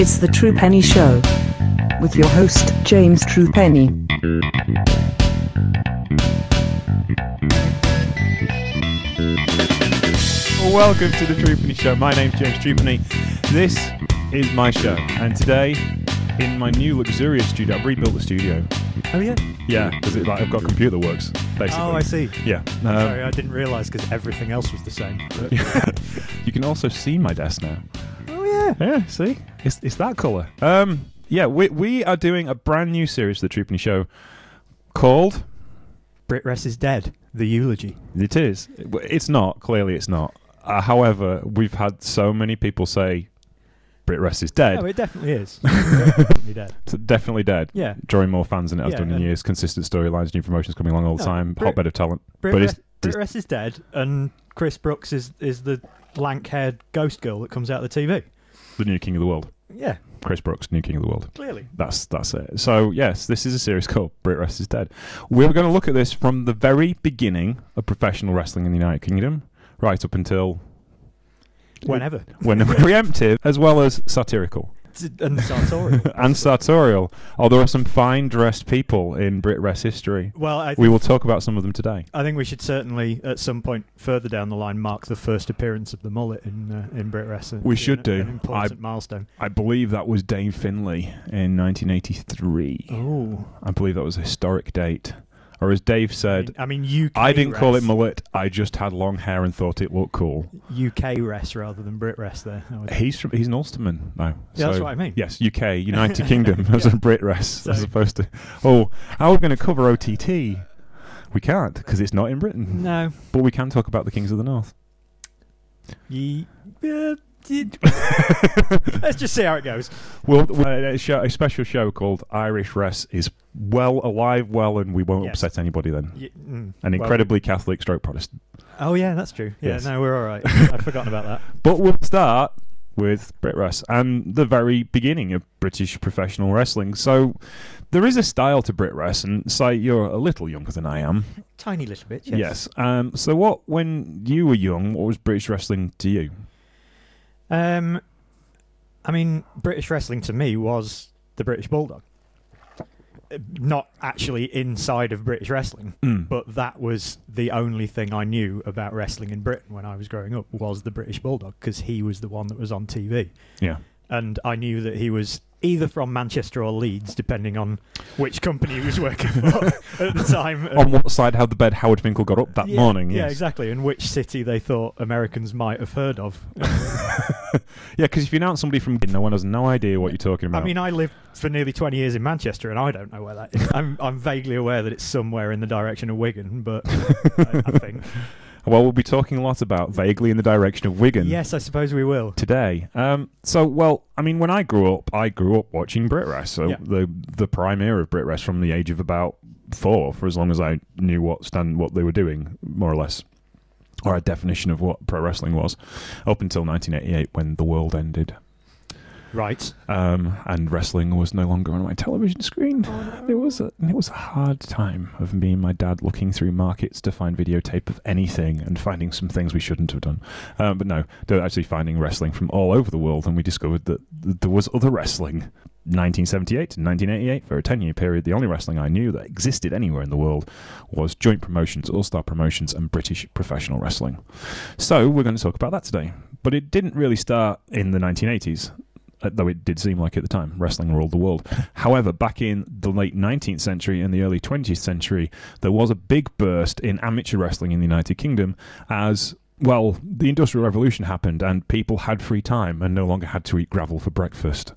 It's the True Penny Show with your host, James True Penny. Welcome to the True Penny Show. My name's James True Penny. This is my show, and today, in my new luxurious studio, I've rebuilt the studio. Oh yeah. Yeah, because like, I've got a computer that works, basically. Oh, I see. Yeah. Sorry, Um, I didn't realise because everything else was the same. You can also see my desk now. Yeah. Yeah, see, it's it's that color. Um, yeah, we we are doing a brand new series, for the True Penny Show, called. Brit Wres is dead. The eulogy. It is. It's not. Clearly, it's not. Uh, however, we've had so many people say, "Brit Wres is dead." Oh, it definitely is. Definitely dead. It's definitely dead. Yeah. drawing more fans than it has Yeah, done in years. Consistent storylines, new promotions coming along all the No, time. Brit- Hotbed of talent. Brit, But Rest, it's- Brit Wres is dead, and Chris Brooks is is the lank-haired ghost girl that comes out of the TV. The new king of the world. Yeah, Chris Brooks, new king of the world. clearly. That's that's it. So yes, this is a series called Brit Wres is Dead. We're going to look at this from the very beginning of professional wrestling in the United Kingdom, right up until Whenever. when preemptive as well as satirical and sartorial. and sartorial. Oh, there are some fine dressed people in Brit Wres history. well, I, We will talk about some of them today. I think we should certainly, at some point further down the line, mark the first appearance of the mullet in uh, in Brit Wres. We should an, do. An important milestone. I believe that was Dave Finlay in 1983. Oh. I believe that was a historic date. Or as Dave said, I mean, I mean, UK. I didn't call it mullet. I just had long hair and thought it looked cool. UK wres rather than Brit wres there. He's from, he's an Ulsterman now. Yeah, that's what I mean. Yes, UK, United Kingdom as a Brit wres as opposed to. Oh, how are we going to cover OTT? We can't because it's not in Britain. No. But we can talk about the Kings of the North. Ye- did- Let's just see how it goes. Well, uh, a, show, a special show called Irish Wres is well alive, well, and we won't Yes. upset anybody then. Ye- mm, An well- incredibly Catholic stroke Protestant. Oh yeah, that's true. Yeah, Yes. no, we're all right. I've forgotten about that. But we'll start with Brit Wres and the very beginning of British professional wrestling. So there is a style to Brit Wres, and say you're a little younger than I am. Tiny little bit. Yes. Yes. Um, so what, when you were young, what was British wrestling to you? Um, I mean, British wrestling to me was the British Bulldog. Uh, Not actually inside of British wrestling, Mm. but that was the only thing I knew about wrestling in Britain when I was growing up was the British Bulldog because he was the one that was on TV. yeah. and I knew that he was either from Manchester or Leeds, depending on which company he was working for at the time. On what side had the bed Howard Finkel got up that yeah, morning? Yeah, yes. exactly. And which city they thought Americans might have heard of. yeah, because if you announce somebody from, no one has no idea what you're talking about. I mean, I lived for nearly 20 years in Manchester, and I don't know where that is. I'm, I'm vaguely aware that it's somewhere in the direction of Wigan, but I, I think. Well, we'll be talking a lot about vaguely in the direction of Wigan. Yes, I suppose we will. today. Um, so, well, I mean, when I grew up, I grew up watching Brit Wres. So Yeah. the the prime era of Brit Wres from the age of about four, for as long as I knew what stand what they were doing, more or less, or a definition of what pro wrestling was, up until 1988 when the world ended. Right. Um, and wrestling was no longer on my television screen. It was a, it was a hard time of me and my dad looking through markets to find videotape of anything and finding some things we shouldn't have done. Um, but no, they're actually finding wrestling from all over the world, and we discovered that there was other wrestling. 1978 to 1988, for a 10 year period, the only wrestling I knew that existed anywhere in the world was joint promotions, all star promotions, and British professional wrestling. So we're going to talk about that today. But it didn't really start in the 1980s uh, Uh, though it did seem like at the time wrestling ruled the world. However, back in the late 19th century and the early 20th century, there was a big burst in amateur wrestling in the United Kingdom as well, the Industrial Revolution happened and people had free time and no longer had to eat gravel for breakfast.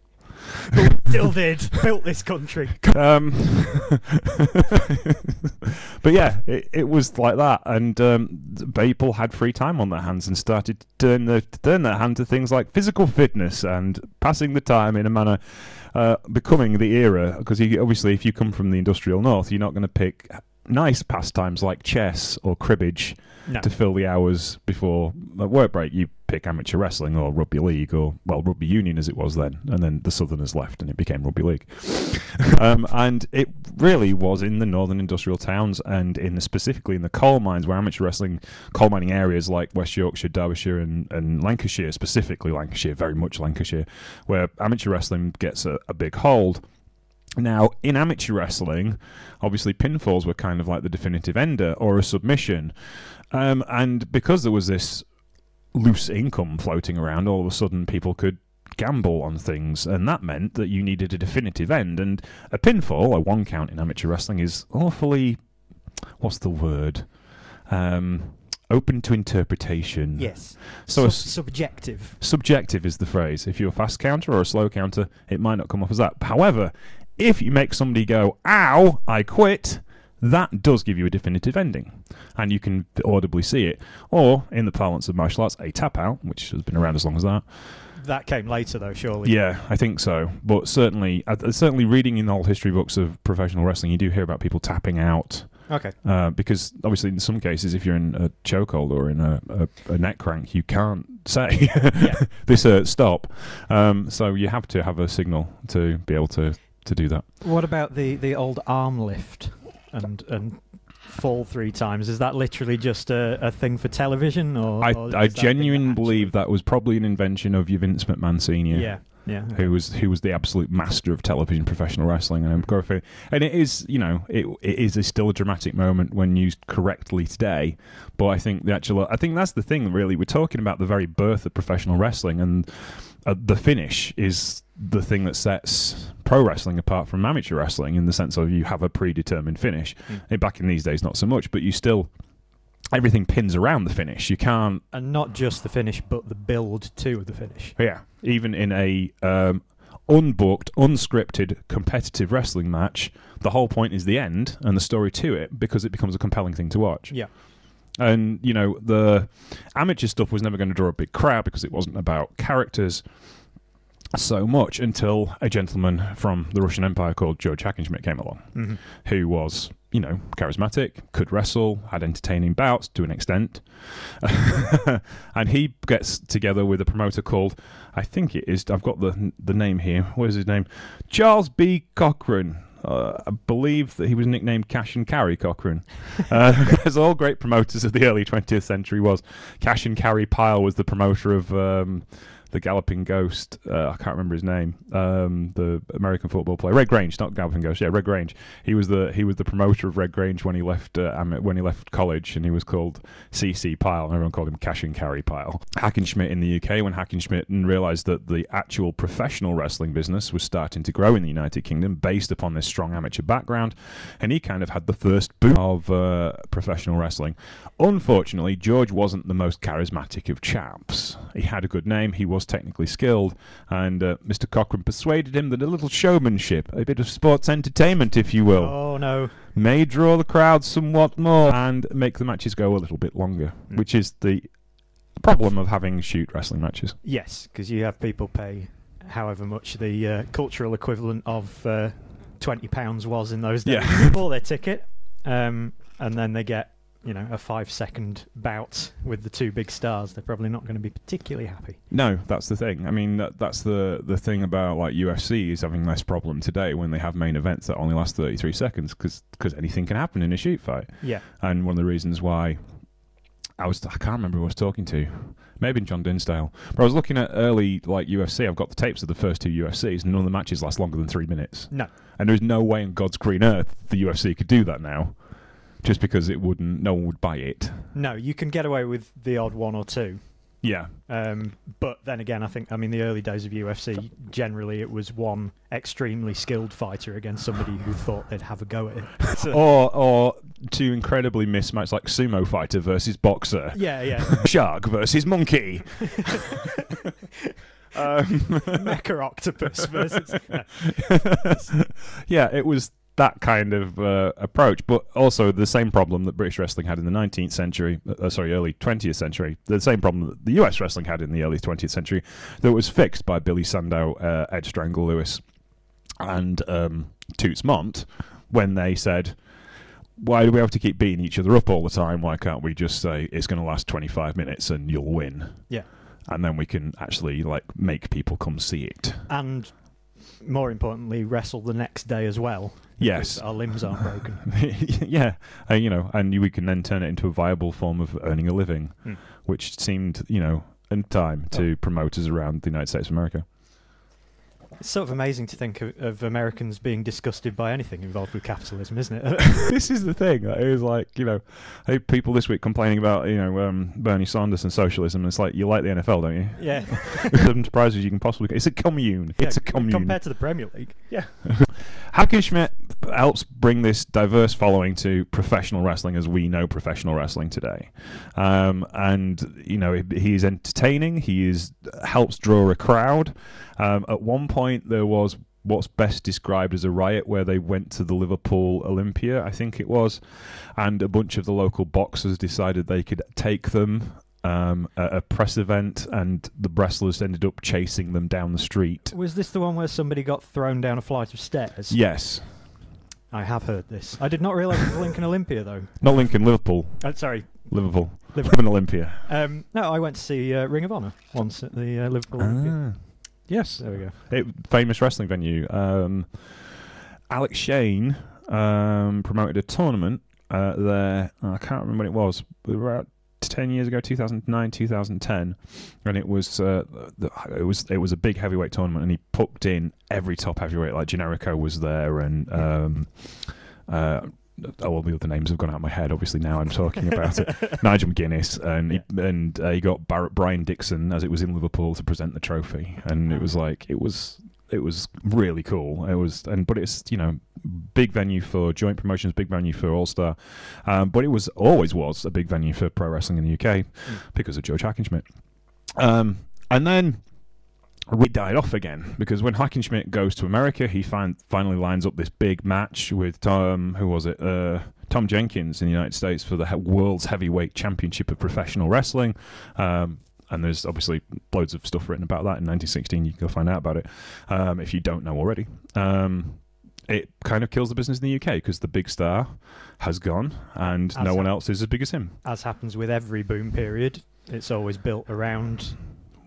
Still did. Built this country. Um, but yeah, it, it was like that, and um, people had free time on their hands and started to turn their to turn their hand to things like physical fitness and passing the time in a manner uh, becoming the era. Because obviously, if you come from the industrial north, you're not going to pick nice pastimes like chess or cribbage No. to fill the hours before like, work break. You pick amateur wrestling or rugby league or well rugby union as it was then, and then the Southerners left and it became rugby league. um, and it really was in the northern industrial towns and in the, specifically in the coal mines where amateur wrestling, coal mining areas like West Yorkshire, Derbyshire, and, and Lancashire, specifically Lancashire, very much Lancashire, where amateur wrestling gets a, a big hold. Now, in amateur wrestling, obviously pinfalls were kind of like the definitive ender or a submission. Um, and because there was this loose income floating around, all of a sudden people could gamble on things, and that meant that you needed a definitive end. And a pinfall, a one count in amateur wrestling, is awfully what's the word? Um, open to interpretation. Yes. So Sub- subjective. subjective is the phrase. If you're a fast counter or a slow counter, it might not come off as that. However, if you make somebody go, ow, I quit, that does give you a definitive ending. And you can audibly see it. Or, in the parlance of martial arts, a tap out, which has been around as long as that. That came later, though, surely. Yeah, I think so. But certainly, uh, certainly reading in the old history books of professional wrestling, you do hear about people tapping out. Okay. Uh, because obviously, in some cases, if you're in a chokehold or in a, a, a neck crank, you can't say this hurts, stop. Um, so you have to have a signal to be able to, to do that. What about the, the old arm lift and and fall three times? Is that literally just a, a thing for television, or, I, or I that that genuinely believe that was probably an invention of your Vince McMahon Senior. Yeah, yeah. okay. who was who was the absolute master of television professional wrestling and and it is you know it it is a still a dramatic moment when used correctly today but I think the actual I think that's the thing really we're talking about the very birth of professional wrestling and uh, the finish is the thing that sets pro wrestling apart from amateur wrestling in the sense of you have a predetermined finish Mm. Back in these days not so much but you still everything pins around the finish you can't And not just the finish, but the build to the finish. yeah, even in a um, unbooked, unscripted, competitive wrestling match, the whole point is the end and the story to it because it becomes a compelling thing to watch. Yeah. And you know the amateur stuff was never going to draw a big crowd because it wasn't about characters so much until a gentleman from the Russian Empire called George Hackenschmidt came along hmm who was, you know, charismatic, could wrestle, had entertaining bouts to an extent. and he gets together with a promoter called, I think it is, I've got the the name here. What is his name? Charles B. Cochran. Uh, I believe that he was nicknamed Cash and Carry Cochran, uh, as all great promoters of the early 20th century was. Cash and Carry Pyle was the promoter of um, the Galloping Ghost. Uh, I can't remember his name. Um, the American football player, Red Grange, not Galloping Ghost. Yeah, Red Grange. He was the he was the promoter of Red Grange when he left uh, when he left college, and he was called CC Pyle, and everyone called him Cash and Carry Pyle. Hackenschmidt in the UK, when Hackenschmidt realised that the actual professional wrestling business was starting to grow in the United Kingdom, based upon this strong amateur background, and he kind of had the first boom of uh, professional wrestling. Unfortunately, George wasn't the most charismatic of chaps. He had a good name, he was technically skilled, and uh, Mr. Cochran persuaded him that a little showmanship, a bit of sports entertainment, if you will, Oh no. may draw the crowd somewhat more and make the matches go a little bit longer, Mm. which is the problem of having shoot wrestling matches. Yes, because you have people pay however much the uh, cultural equivalent of uh, twenty pounds was in those days Yeah. for their ticket, um, and then they get you know a five second bout with the two big stars. They're probably not going to be particularly happy. No, that's the thing. I mean, that, that's the the thing about like UFC is having less problem today when they have main events that only last 33 seconds because anything can happen in a shoot fight. Yeah, And one of the reasons why I was I can't remember who I was talking to, maybe John Dinsdale, but I was looking at early like UFC. I've got the tapes of the first two UFCs, and none of the matches last longer than three minutes. no, And there's no way in God's green earth the UFC could do that now, just because it wouldn't. No one would buy it. no. You can get away with the odd one or two. Yeah, Um, but then again, I think I mean the early days of UFC. Generally, it was one extremely skilled fighter against somebody who thought they'd have a go at it. So- or or two incredibly mismatched like sumo fighter versus boxer, yeah, yeah. shark versus monkey. um, Mecha octopus versus. no. yeah, it was that kind of uh, approach, but also the same problem that British wrestling had in the 19th century, uh, sorry, early 20th century, the same problem that the US wrestling had in the early 20th century, that was fixed by Billy Sandow, uh, Ed Strangler Lewis, and um, Toots Mondt when they said, why do we have to keep beating each other up all the time? Why can't we just say it's going to last 25 minutes and you'll win? Yeah. And then we can actually like make people come see it. And more importantly, wrestle the next day as well. Yes. Our limbs aren't broken. yeah, uh, you know, and we can then turn it into a viable form of earning a living, Hmm. which seemed, you know, in time to promoters around the United States of America. It's sort of amazing to think of, of Americans being disgusted by anything involved with capitalism, isn't it? this is the thing. It was like, you know, hey, people this week complaining about, you know, um, Bernie Sanders and socialism. It's like, you like the NFL, don't you? yeah. I'm surprised as you can possibly. It's a commune. it's a commune. Compared to the Premier League. Yeah. Hackenschmidt helps bring this diverse following to professional wrestling as we know professional wrestling today. Um, and, you know, he- he's entertaining. He is helps draw a crowd. Um, at one point, there was what's best described as a riot where they went to the Liverpool Olympia, I think it was, and a bunch of the local boxers decided they could take them. Um, at a press event, and the wrestlers ended up chasing them down the street. Was this the one where somebody got thrown down a flight of stairs? Yes, I have heard this. I did not realise it was Lincoln Olympia, though. not Lincoln, Liverpool. Uh, sorry. Liverpool. Liverpool. Live Olympia. Um, no, I went to see uh, Ring of Honor once at the uh, Liverpool Olympia. Yes. There we go. It, famous wrestling venue. Um, Alex Shane um, promoted a tournament uh, there. I can't remember when it was. but About ten years ago, two thousand nine, two thousand ten, and it was uh, the, it was it was a big heavyweight tournament, and he booked in every top heavyweight. Like Generico was there, and um, uh, all the other names have gone out of my head. Obviously, now I'm talking about it. Nigel McGuinness, and he, and uh, he got Bar- Brian Dixon as it was in Liverpool to present the trophy, and it was like it was it was really cool. It was and but it's you know big venue for joint promotions, big venue for All Star, um, but it was always was a big venue for pro wrestling in the UK because of George Hackenschmidt. Um, and then we died off again because when Hackenschmidt goes to America, he find, finally lines up this big match with Tom. Who was it? Uh, Tom Jenkins in the United States for the he- World's Heavyweight Championship of Professional Wrestling. Um, and there's obviously loads of stuff written about that in 1916. You can go find out about it um, if you don't know already. Um, it kind of kills the business in the UK because the big star has gone and As no one else is as big as him. As happens with every boom period, it's always built around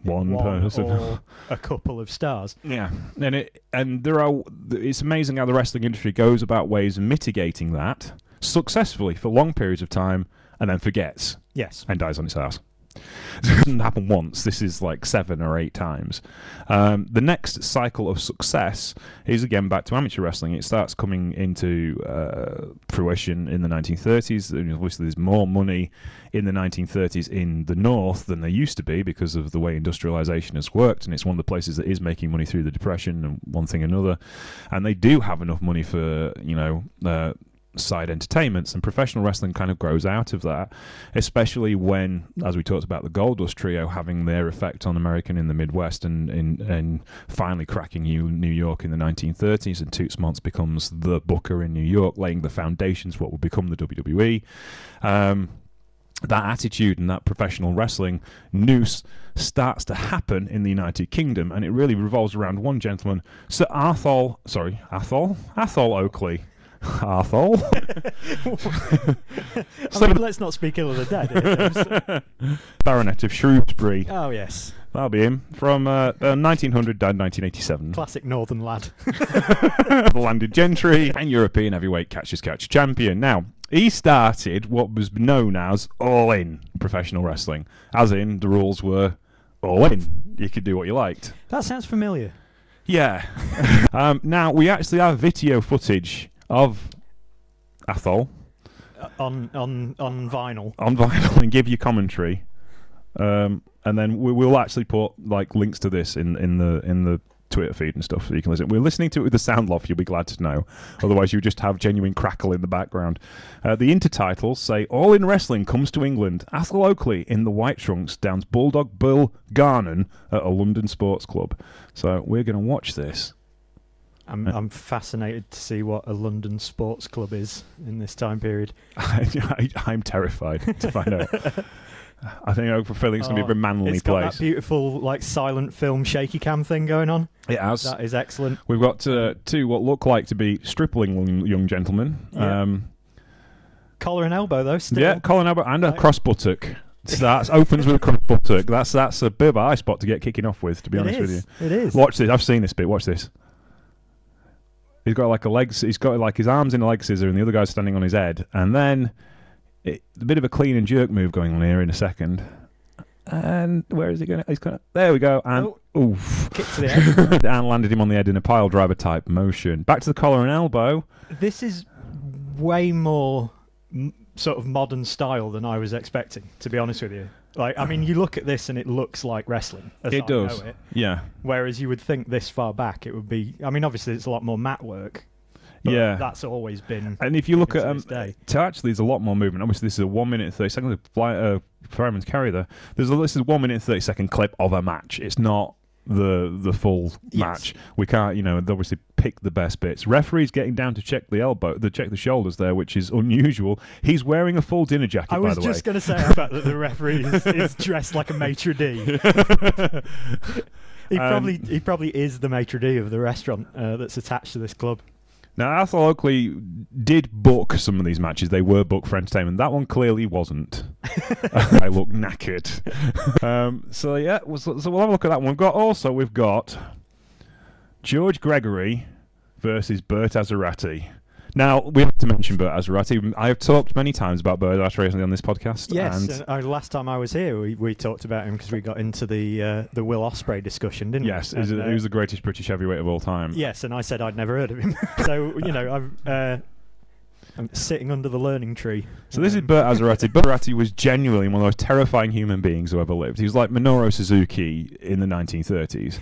One, person. or a couple of stars. Yeah, and it and there are. It's amazing how the wrestling industry goes about ways of mitigating that successfully for long periods of time, and then forgets Yes. and dies on its ass. It doesn't happen once. This is like seven or eight times. Um, the next cycle of success is again back to amateur wrestling. It starts coming into uh, fruition in the 1930s. And Obviously, there's more money in the 1930s in the north than there used to be because of the way industrialization has worked, and it's one of the places that is making money through the depression and one thing another. And they do have enough money for you know. Uh, side entertainments and professional wrestling kind of grows out of that especially when as we talked about the Gold Dust Trio having their effect on American in the Midwest and in and finally cracking New York in the 1930s and Toots Monts becomes the booker in New York laying the foundations what will become the WWE um, that attitude and that professional wrestling noose starts to happen in the United Kingdom, and it really revolves around one gentleman, Sir Atholl. Sorry, Atholl. Atholl Oakeley. Atholl. I mean, let's not speak ill of the dead. here, Baronet of Shrewsbury. oh, yes. That'll be him. From uh, uh, 1900 died 1987. Classic northern lad. the landed gentry and European heavyweight catch as catch champion. Now, he started what was known as all in professional wrestling, as in the rules were all in. You could do what you liked. That sounds familiar. Yeah. um, now, we actually have video footage of Atholl on on on vinyl. on vinyl and give you commentary. Um, and then we, we'll actually put like links to this in, in the in the Twitter feed and stuff so you can listen. We're listening to it with the sound off. You'll be glad to know. Otherwise, you just have genuine crackle in the background. Uh, the intertitles say "All in Wrestling comes to England." Atholl Oakeley in the white trunks downs Bulldog Bill Garnon at a London sports club. So we're going to watch this. I'm. I'm fascinated to see what a London sports club is in this time period. I, I'm terrified to find out. I think feel like it's going to be a very manly Oh, It's got place. that beautiful like silent film shaky cam thing going on. it has. That is excellent. We've got uh, two what look like to be stripling young gentlemen. Yeah. Um, Collar and elbow though. Still. Yeah, and elbow, and a Right. cross buttock. So that opens with a cross buttock. That's that's a bit of a high spot to get kicking off with. To be It honest with you. It is. Watch this. I've seen this bit. Watch this. He's got like a legs. He's got like his arms in a leg scissor, and the other guy's standing on his head. And then it, a bit of a clean and jerk move going on here in a second. And where is he going? to He's going. to There we go. And Oh. oof, Kick to the head. and landed him on the head in a pile driver type motion. Back to the collar and elbow. this is way more m- sort of modern style than I was expecting. To be honest with you, like I mean, you look at this and it looks like wrestling. It I does. It. Yeah, Whereas you would think this far back, it would be. I mean, obviously it's a lot more mat work. yeah. that's always been. And if you look at um, day. to actually, there's a lot more movement. Obviously, this is a one minute and thirty second fly, uh, fireman's carry there. There's a, this is a one minute and thirty second clip of a match. It's not the the full Yes. match. We can't, you know, obviously pick the best bits. Referee's getting down to check the elbow, to check the shoulders there, which is unusual. He's wearing a full dinner jacket, I was just going to say the fact that the referee is, is dressed like a maitre d. He Um, probably he probably is the maitre d of the restaurant uh, that's attached to this club. Now, Atholl Oakeley did book some of these matches. They were booked for entertainment. That one clearly wasn't. I look knackered. um, so yeah, so, so we'll have a look at that one. We've got also we've got George Gregory versus Bert Assirati. Now we have to mention Bert Assirati. I have talked many times about Bert Assirati on this podcast. Yes, and uh, last time I was here, we, we talked about him because we got into the uh, the Will Ospreay discussion, didn't yes, we? Yes, a- uh, he was the greatest British heavyweight of all time. Yes, and I said I'd never heard of him. so you know, I've uh, I'm sitting under the learning tree. So this is Bert Assirati. Bert Assirati was genuinely one of the most terrifying human beings who ever lived. He was like Minoru Suzuki in the 1930s.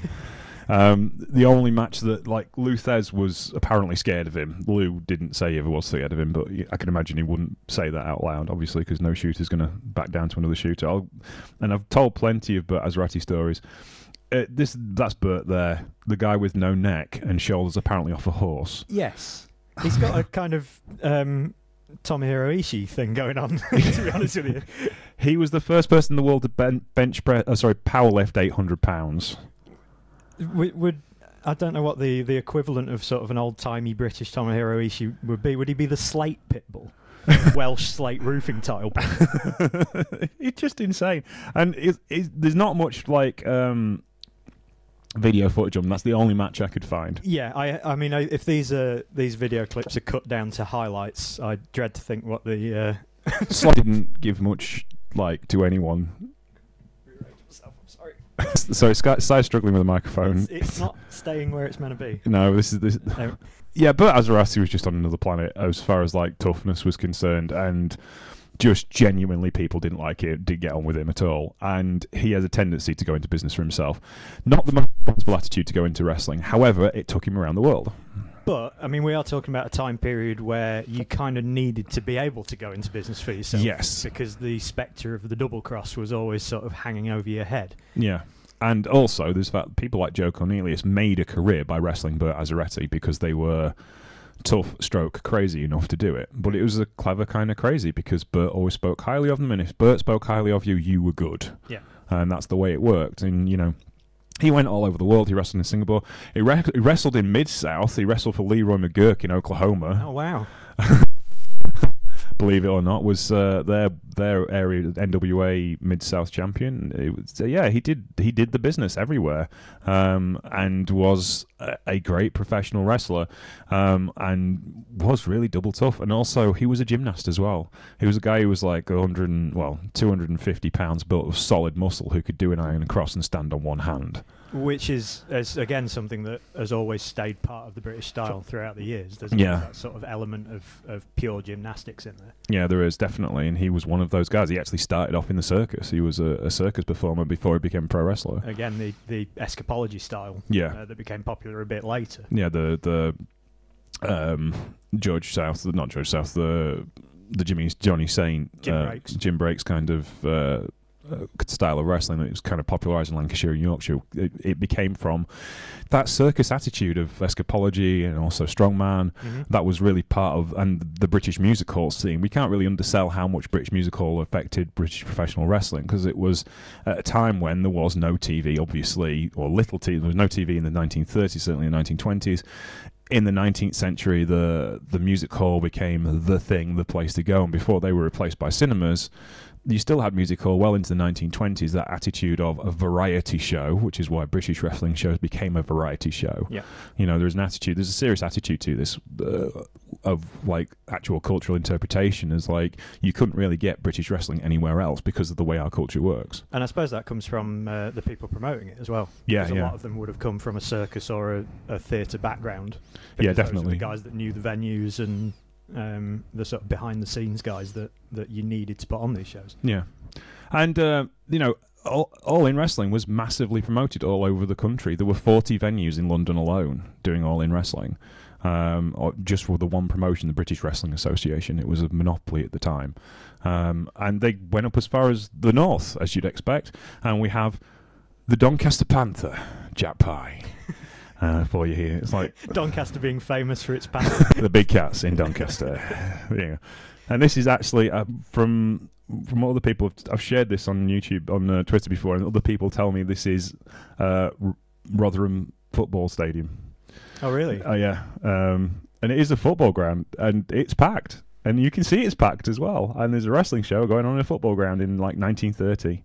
Um, the only match that, like, Lou Thesz was apparently scared of him. Lou didn't say he ever was scared of him, but I can imagine he wouldn't say that out loud, obviously, because no shooter's going to back down to another shooter. I'll, and I've told plenty of Bert Assirati stories. Uh, this that's Bert there, the guy with no neck and shoulders apparently off a horse. Yes, he's got a kind of um, Tomohiro Ishii thing going on. to be honest with you, He was the first person in the world to ben- bench press, uh, sorry, power lift 800 pounds. would, would I don't know what the, the equivalent of sort of an old timey British Tomohiro Ishii would be. Would he be the slate pitbull? Welsh slate roofing tile. it's just insane, and it, it, there's not much like um, video footage of him. That's the only match I could find. Yeah, I I mean, I, if these uh, these video clips are cut down to highlights, I dread to think what the. Uh, Sly didn't give much like to anyone. Sorry. so Sky, Sly's struggling with the microphone. It's, it's not staying where it's meant to be. No, this is this. No. Yeah, but Assirati was just on another planet as far as like toughness was concerned, and just genuinely people didn't like it, didn't get on with him at all, and he has a tendency to go into business for himself. Not the most responsible attitude to go into wrestling. However, it took him around the world. But I mean, we are talking about a time period where you kind of needed to be able to go into business for yourself. Yes. because the spectre of the double cross was always sort of hanging over your head. Yeah. And also, there's that people like Joe Cornelius made a career by wrestling Bert Assirati because they were tough, stroke, crazy enough to do it. But it was a clever kind of crazy because Bert always spoke highly of them, and if Bert spoke highly of you, you were good. Yeah. And that's the way it worked. And, you know, he went all over the world. He wrestled in Singapore. He, re- he wrestled in Mid South. He wrestled for Leroy McGuirk in Oklahoma. Oh wow! believe it or not, was uh, their their area NWA Mid South champion. It was, uh, yeah, he did he did the business everywhere, um, and was a, great professional wrestler, um, and was really double tough. And also, he was a gymnast as well. He was a guy who was like 100, and, well, 250 pounds, built of solid muscle, who could do an iron cross and stand on one hand. Which is, is again something that has always stayed part of the British style throughout the years. There's Yeah. that sort of element of, of pure gymnastics in there. Yeah, there is definitely, and he was one of those guys. He actually started off in the circus. He was a, a circus performer before he became a pro wrestler. Again, the the escapology style Yeah, uh, that became popular a bit later. yeah. The the um, George South, not George South, the the Jimmy Johnny Saint, Jim uh, Breaks. Jim Breaks kind of uh, style of wrestling that was kind of popularised in Lancashire and Yorkshire. It, it became from that circus attitude of escapology and also strongman. Mhm. That was really part of and the British music hall scene. We can't really undersell how much British music hall affected British professional wrestling because it was at a time when there was no TV, obviously, or little TV. There was no TV in the 1930s, certainly in the 1920s. In the 19th century, the the music hall became the thing, the place to go. And before they were replaced by cinemas, you still had music hall well into the 1920s. That attitude of a variety show, which is why British wrestling shows became a variety show. Yeah. You know, there's an attitude. There's a serious attitude to this uh, of like actual cultural interpretation. As like you couldn't really get British wrestling anywhere else because of the way our culture works. And I suppose that comes from uh, the people promoting it as well. yeah, yeah a lot of them would have come from a circus or a, a theatre background. Yeah, because those are definitely. The guys that knew the venues and um, the sort of behind the scenes guys that, that you needed to put on these shows. Yeah, and uh, you know, all, all in wrestling was massively promoted all over the country. There were forty venues in London alone doing all in wrestling, um, or just for the one promotion, the British Wrestling Association. It was a monopoly at the time, um, and they went up as far as the north, as you'd expect. And we have the Doncaster Panther, Jack Pye. Uh, for you here, it's like Doncaster being famous for its past. the big cats in Doncaster. yeah. And this is actually uh, from from other people. I've shared this on YouTube, on uh, Twitter before, and other people tell me this is uh, R- Rotherham Football Stadium. oh, really? Oh yeah, um, and it is a football ground, and it's packed, and you can see it's packed as well. And there's a wrestling show going on in a football ground in like 1930.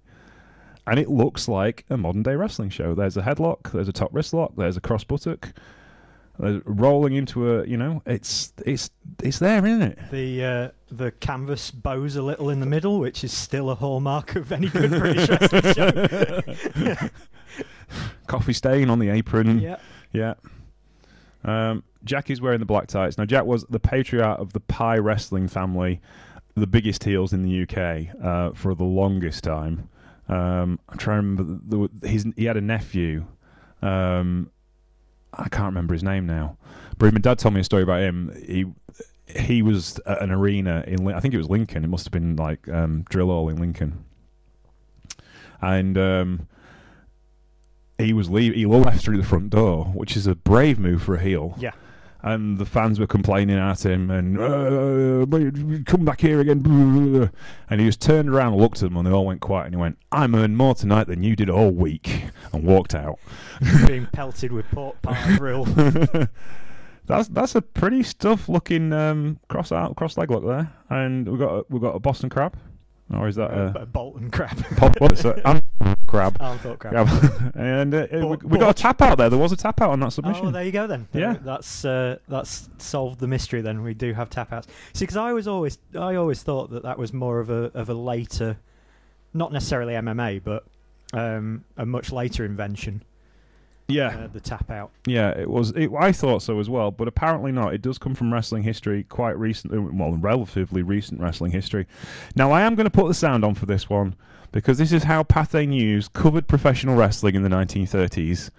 And it looks like a modern day wrestling show. There's a headlock, there's a top wrist lock, there's a cross buttock, there's rolling into a, you know, it's it's it's there, isn't it? The uh, the canvas bows a little in the middle, which is still a hallmark of any good British wrestling show. Coffee stain on the apron. yeah. Yeah. Um, Jack is wearing the black tights. Now, Jack was the patriarch of the Pye wrestling family, the biggest heels in the UK uh, for the longest time. Um, I'm trying to remember. The, his, he had a nephew. Um, I can't remember his name now. But my dad told me a story about him. He he was at an arena in I think it was Lincoln. It must have been like um, Drill Hall in Lincoln. And um, he was leave he left through the front door, which is a brave move for a heel. Yeah. And the fans were complaining at him and uh, come back here again. And he just turned around and looked at them, and they all went quiet. And he went, "I'm earned more tonight than you did all week," and walked out. Being pelted with pork pie grill. that's that's a pretty stuff looking um, cross out cross leg look there, and we got a, we got a Boston crab, or is that Uh, a Bolton crab. pop, what's crab? Armthorpe crab. Crab. and uh, we, Bor- we got a tap out there. There was a tap out on that submission. Oh, there you go then. Yeah. That's uh, that's solved the mystery. Then we do have tap outs. See, because I was always I always thought that that was more of a of a later, not necessarily MMA, but um, a much later invention. yeah, Uh, the tap out. Yeah, it was. It, I thought so as well, but apparently not. It does come from wrestling history, quite recent, uh, well, relatively recent wrestling history. Now, I am going to put the sound on for this one because this is how Pathé News covered professional wrestling in the 1930s,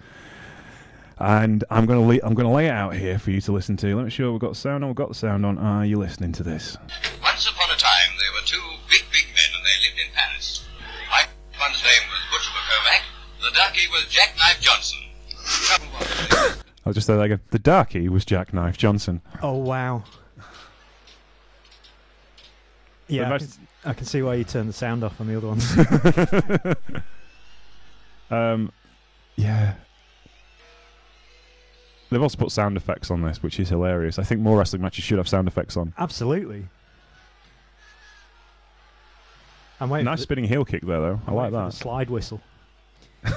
and I'm going to le- I'm going to lay it out here for you to listen to. Let me sure we've got the sound on. We've got the sound on. Are you listening to this? Once upon a time, there were two big, big men, and they lived in Paris. My one's name was Butcher McCormack. The darky was Jackknife Johnson. Trouble was, I'll just say that again. The darky was Jackknife Johnson. Oh wow. Yeah, I most- can, I can see why you turned the sound off on the other ones. um, yeah. They've also put sound effects on this, which is hilarious. I think more wrestling matches should have sound effects on. Absolutely. I'm waiting. nice spinning heel kick there, though. I I'm like that. slide whistle.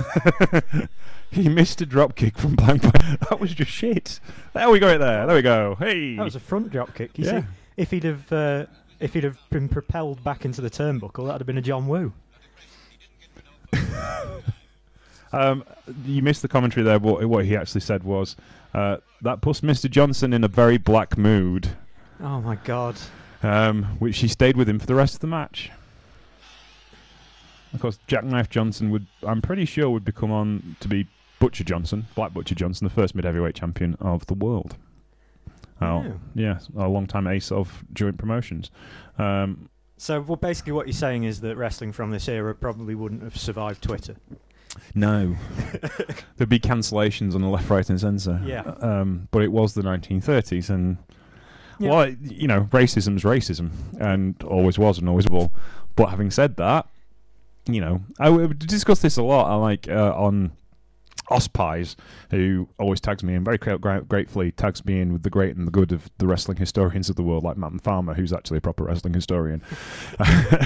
he missed a drop kick from blank. That was just shit. There we go. There, there we go. Hey. That was a front drop kick. You Yeah. see, if he'd have uh, if he'd have been propelled back into the turnbuckle, that'd have been a John Woo. Um, you missed the commentary there. What, what he actually said was uh, that puts Mr. Johnson in a very black mood, Oh my god. um, which he stayed with him for the rest of the match. Of course, Jackknife Johnson would, I'm pretty sure, would become on to be Butcher Johnson, Black Butcher Johnson, the first mid heavyweight champion of the world. Oh, Yeah. yeah, a long time ace of joint promotions. Um, So, well, basically, what you're saying is that wrestling from this era probably wouldn't have survived Twitter. No, there'd be cancellations on the left, right, and centre. Yeah. Um, but it was the 1930s, and Yeah. well, it- you know, racism's racism, and always was, and always will. But having said that, you know, I would discuss this a lot. I like uh, on Ospies, who always tags me in very gra- gra- gratefully tags me in with the great and the good of the wrestling historians of the world, like Matt and Farmer, who's actually a proper wrestling historian,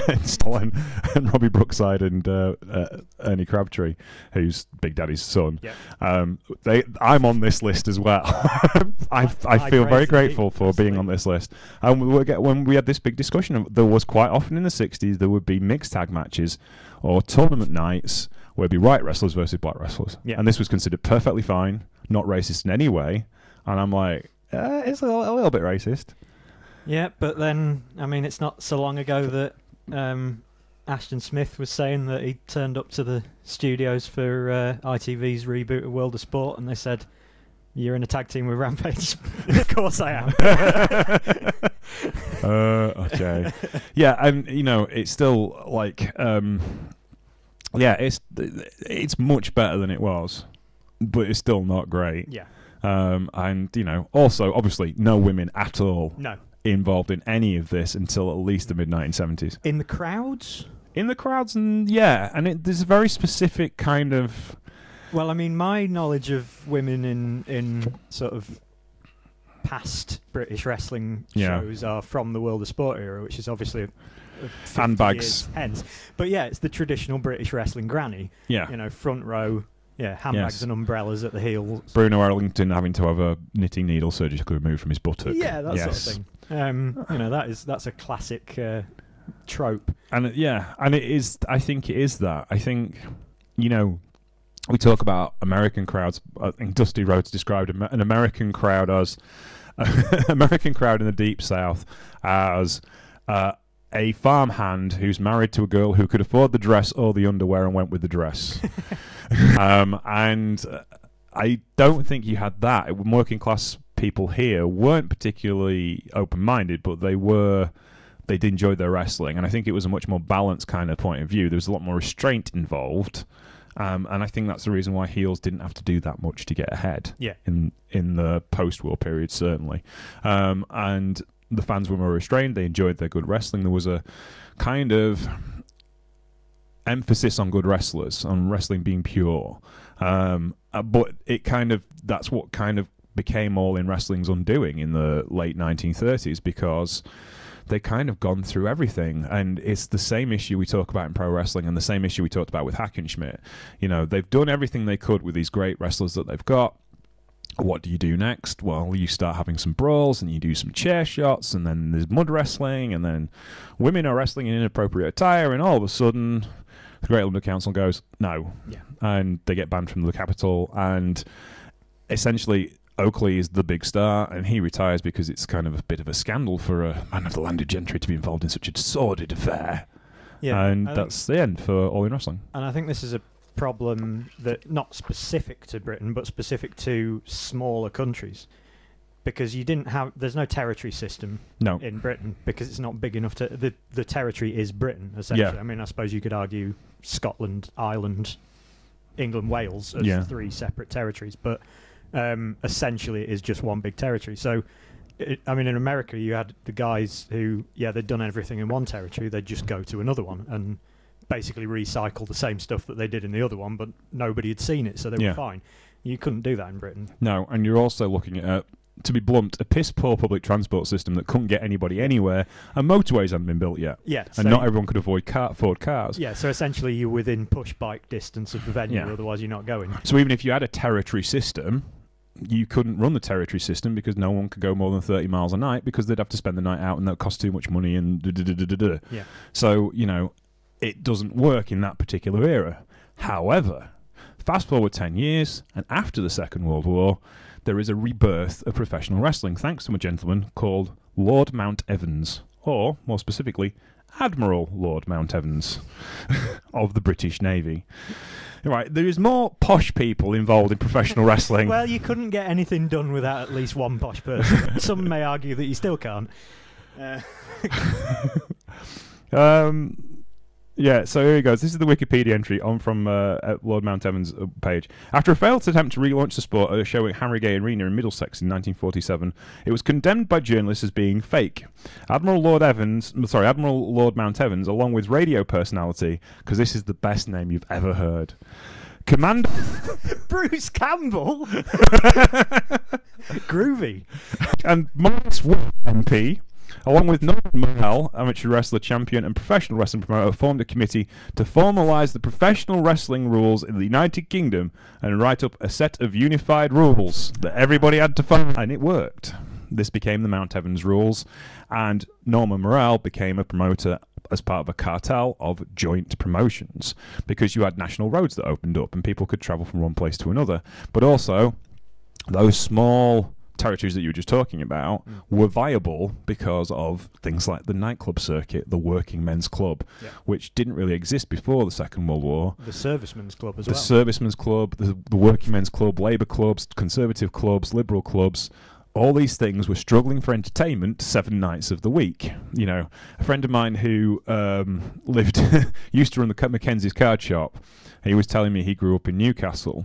and Stalin, and Robbie Brookside, and uh, uh, Ernie Crabtree, who's Big Daddy's son. Yeah. Um, they, I'm on this list as well. I, I feel very grateful for being on this list. And we were get, when we had this big discussion, there was quite often in the 60s there would be mixed tag matches or tournament nights where it'd be white wrestlers versus black wrestlers. Yeah. And this was considered perfectly fine, not racist in any way. And I'm like, uh, it's a, a little bit racist. Yeah, but then, I mean, it's not so long ago that um, Ashton Smith was saying that he turned up to the studios for uh, ITV's reboot of World of Sport, and they said, "You're in a tag team with Rampage." of course, I am. uh, okay. Yeah, and you know, it's still like, um, yeah, it's it's much better than it was, but it's still not great. yeah. Um, and you know, also obviously, no women at all No. involved in any of this until at least the mid 1970s. In the crowds. In the crowds, and yeah, and it, there's a very specific kind of Well, I mean, my knowledge of women in in sort of past British wrestling Yeah. shows are from the World of Sport era, which is obviously a, a 50 Handbags. hence. But yeah, it's the traditional British wrestling granny. yeah. You know, front row, yeah, handbags Yes. and umbrellas at the heels. Bruno Elrington having to have a knitting needle surgically removed from his buttock. Yeah, that yes. sort of thing. Um, you know, that is that's a classic uh, trope. And it- yeah, and it is. I think it is that. I think you know, we talk about American crowds. I think Dusty Rhodes described an American crowd as American crowd in the deep South as uh, a farmhand who's married to a girl who could afford the dress or the underwear and went with the dress. um, and uh, I don't think you had that. Working class people here weren't particularly open minded, but they were they did enjoy their wrestling, and I think it was a much more balanced kind of point of view. There was a lot more restraint involved, um, and I think that's the reason why heels didn't have to do that much to get ahead. Yeah. in in the post-war period, certainly, um, and the fans were more restrained. They enjoyed their good wrestling. There was a kind of emphasis on good wrestlers, on wrestling being pure. Um, uh, but it kind of that's what kind of became all in wrestling's undoing in the late 1930s because they kind of gone through everything and it's the same issue we talk about in pro wrestling and the same issue we talked about with Hackenschmidt. You know, they've done everything they could with these great wrestlers that they've got. What do you do next? Well, you start having some brawls and you do some chair shots and then there's mud wrestling and then women are wrestling in inappropriate attire and all of a sudden the Great Olympic Council goes, no. Yeah. And they get banned from the capital and essentially Oakeley is the big star, and he retires because it's kind of a bit of a scandal for a man of the landed gentry to be involved in such a sordid affair. Yeah, and that's the end for All in Wrestling. and I think this is a problem that not specific to Britain, but specific to smaller countries, because you didn't have. There's no territory system No, in Britain because it's not big enough to. The the territory is Britain essentially. Yeah. I mean, I suppose you could argue Scotland, Ireland, England, Wales as Yeah. three separate territories, but um, essentially it is just one big territory. So. It, I mean, in America, you had the guys who, yeah, they'd done everything in one territory. They'd just go to another one and basically recycle the same stuff that they did in the other one, but nobody had seen it, so they Yeah. were fine. You couldn't do that in Britain. no, and you're also looking at, to be blunt, a piss poor public transport system that couldn't get anybody anywhere, and motorways hadn't been built yet, Yeah, and so not everyone could avoid car, afford cars. Yeah, so essentially you're within push bike distance of the venue, Yeah. otherwise you're not going. So even if you had a territory system, you couldn't run the territory system because no one could go more than 30 miles a night because they'd have to spend the night out and that cost too much money and da, da, da, da, da. Yeah. So, you know, it doesn't work in that particular era. However, fast forward 10 years and after the Second World War, there is a rebirth of professional wrestling thanks to a gentleman called Lord Mount Evans, or more specifically, Admiral Lord Mount Evans of the British Navy. Right, there is more posh people involved in professional wrestling. Well, you couldn't get anything done without at least one posh person. Some may argue that you still can't. Uh, Um, yeah, so here he goes. This is the Wikipedia entry on from uh, Lord Mount Evans' uh, page. After a failed attempt to relaunch the sport at a show at Harringay Arena in Middlesex in 1947, it was condemned by journalists as being fake. Admiral Lord Evans, sorry, Admiral Lord Mount Evans, along with radio personality, because this is the best name you've ever heard. Commander Bruce Campbell. Groovy. and Maurice Wood, MP, along with Norman Morrell, amateur wrestler champion and professional wrestling promoter, formed a committee to formalise the professional wrestling rules in the United Kingdom and write up a set of unified rules that everybody had to follow. And it worked. This became the Mount Evans rules, and Norman Morrell became a promoter as part of a cartel of joint promotions because you had national roads that opened up and people could travel from one place to another. But also, those small territories that you were just talking about were viable because of things like the nightclub circuit, the working men's club, Yeah. which didn't really exist before the Second World War. The Servicemen's Club as The well. servicemen's club, the, the working men's club, labour clubs, conservative clubs, liberal clubs. All these things were struggling for entertainment seven nights of the week. You know, a friend of mine who um, lived, used to run the Mackenzie's card shop, he was telling me he grew up in Newcastle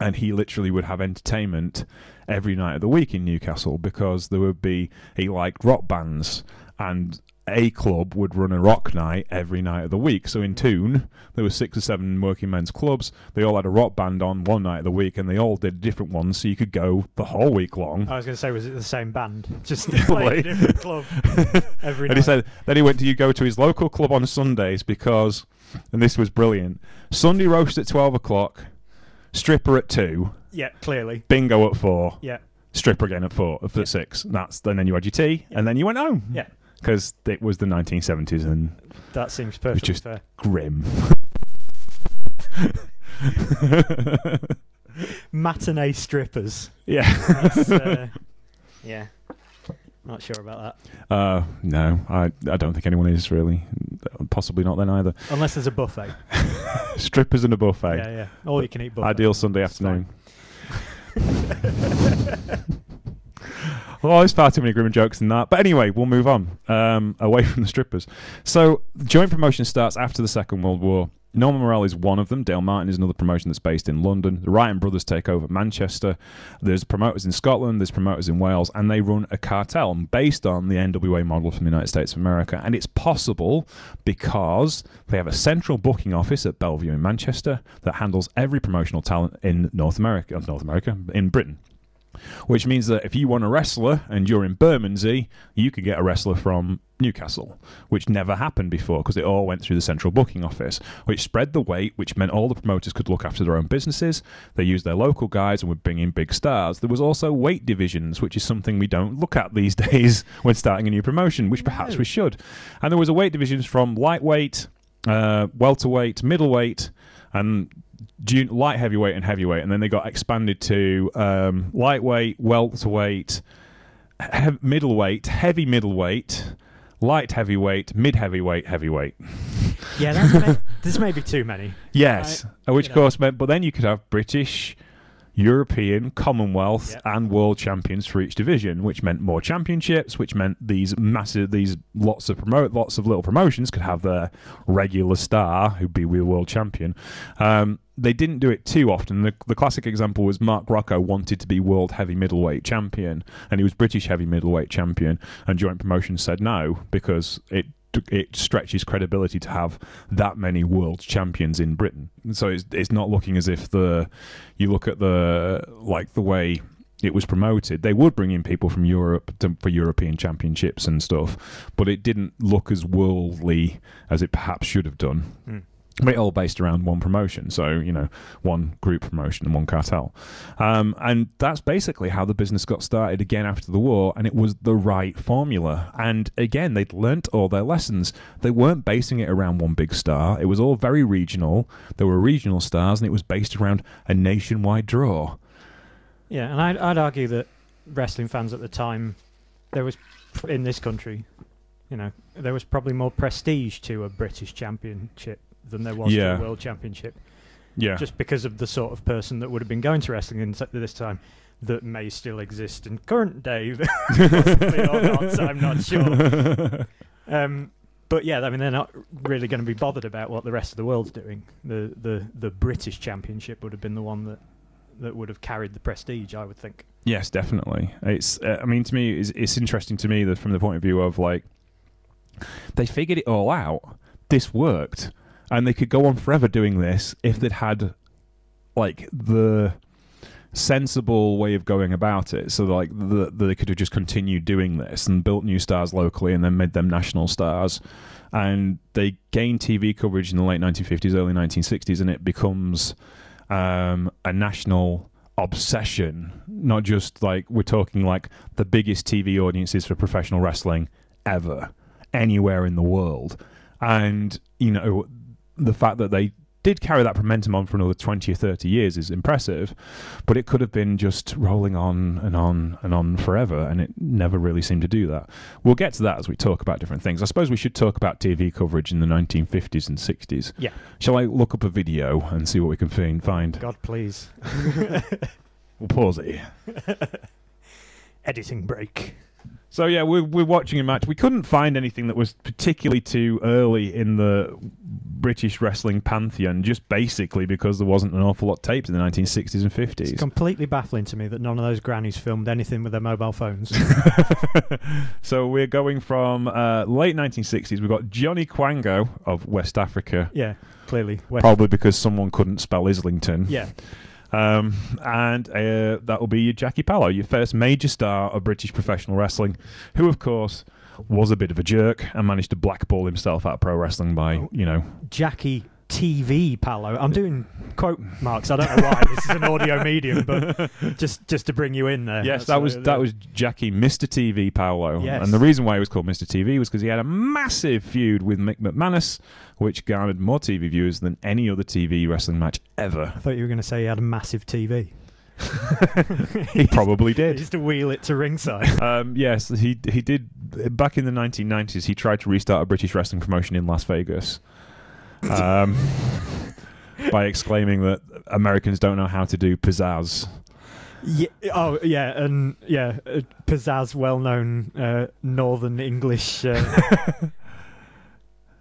and he literally would have entertainment every night of the week in Newcastle because there would be he liked rock bands and a club would run a rock night every night of the week. So in Toon, there were six or seven working men's clubs. They all had a rock band on one night of the week, and they all did different ones, so you could go the whole week long. I was going to say, was it the same band? Just Probably. different club every and night. he said then he went to you go to his local club on Sundays because, and this was brilliant. Sunday roast at twelve o'clock, stripper at two, yeah, clearly. bingo at four. Yeah, Stripper again at four at Yeah. six. That's and then you had your tea, and then you went home. Yeah. because it was the 1970s and that seems perfectly just- fair. grim. Matinee strippers. yeah. Uh, yeah. Not sure about that. Uh, no, I I don't think anyone is really. Possibly not then either. Unless there's a buffet. Strippers and a buffet. Yeah, yeah. All you can eat buffet. Ideal Sunday It's afternoon. Well, there's far too many grim jokes than that. But anyway, we'll move on um, away from the strippers. So, joint promotion starts after the Second World War. Norman Morrell is one of them. Dale Martin is another promotion that's based in London. The Ryan brothers take over Manchester. There's promoters in Scotland, there's promoters in Wales, and they run a cartel based on the NWA model from the United States of America. And it's possible because they have a central booking office at Belle Vue in Manchester that handles every promotional talent in North America, North America, in Britain which means that if you want a wrestler and you're in Bermondsey, you could get a wrestler from Newcastle, which never happened before because it all went through the central booking office, which spread the weight, which meant all the promoters could look after their own businesses. They used their local guys and would bring in big stars. There was also weight divisions, which is something we don't look at these days when starting a new promotion, which perhaps No. we should. And there was a weight divisions from lightweight, uh, welterweight, middleweight, and jun- light heavyweight and heavyweight, and then they got expanded to um, lightweight, welterweight, he- middleweight, heavy middleweight, light heavyweight, mid heavyweight, heavyweight. Yeah, that's may- this may be too many. Yes, Uh, which of course meant, but then you could have British. European, Commonwealth, Yep. and World champions for each division, which meant more championships, which meant these massive, these lots of promote, lots of little promotions could have their regular star who'd be the world champion. Um, they didn't do it too often. The, the classic example was Mark Rocco wanted to be world heavy middleweight champion, and he was British heavy middleweight champion, and Joint promotion said no because it it stretches credibility to have that many world champions in Britain. So it's it's not looking as if the you look at the like the way it was promoted. They would bring in people from Europe to, for European championships and stuff, but it didn't look as worldly as it perhaps should have done. Hmm. But it all based around one promotion, so you know, one group promotion and one cartel, um, and that's basically how the business got started again after the war, and it was the right formula. And again, they'd learnt all their lessons. They weren't basing it around one big star; it was all very regional. There were regional stars, and it was based around a nationwide draw. Yeah, and I'd, I'd argue that wrestling fans at the time, there was in this country, you know, there was probably more prestige to a British championship than there was Yeah. to a world championship, Yeah, just because of the sort of person that would have been going to wrestling in, this time. That may still exist in current day, possibly or not. I'm not sure. Um, but yeah, I mean, they're not really going to be bothered about what the rest of the world's doing. The the the British Championship would have been the one that that would have carried the prestige, I would think. Yes, definitely. It's. Uh, I mean, to me, it's, it's interesting to me that from the point of view of like they figured it all out. This worked, and they could go on forever doing this if they'd had like the sensible way of going about it. So like the, the, they could have just continued doing this and built new stars locally and then made them national stars. And they gained TV coverage in the late 1950s, early 1960s, and it becomes um, a national obsession. Not just like we're talking like the biggest TV audiences for professional wrestling ever, anywhere in the world. And, you know, the fact that they did carry that momentum on for another 20 or 30 years is impressive, but it could have been just rolling on and on and on forever, and it never really seemed to do that. We'll get to that as we talk about different things. I suppose we should talk about TV coverage in the 1950s and 60s. Yeah. Shall I look up a video and see what we can find? find? God, please. We'll pause it here. Editing break. So yeah, we're we're watching a match. We couldn't find anything that was particularly too early in the British wrestling pantheon, just basically because there wasn't an awful lot taped in the 1960s and 50s. It's completely baffling to me that none of those grannies filmed anything with their mobile phones. so we're going from uh, late 1960s. We've got Johnny Kwango of West Africa, yeah, clearly. West- probably because someone couldn't spell Islington. Yeah, Um, and uh, that will be your Jackie Pallo, your first major star of British professional wrestling, who, of course, was a bit of a jerk and managed to blackball himself out of pro wrestling by, you know, Jackie TV Pallo. I'm doing quote marks. I don't know why. this is an audio medium, but just just to bring you in there. Yes, that was that was Jackie, Mr. TV Pallo, Yes. and the reason why he was called Mr. TV was because he had a massive feud with Mick McManus, which garnered more TV viewers than any other TV wrestling match ever. I thought you were going to say he had a massive TV. He probably He did. used to wheel it to ringside. Um, yes, he he did. Back in the 1990s, he tried to restart a British wrestling promotion in Las Vegas. Um, by exclaiming that Americans don't know how to do pizzazz. yeah. Oh, yeah, and yeah, uh, pizzazz, well-known uh, Northern English. Uh,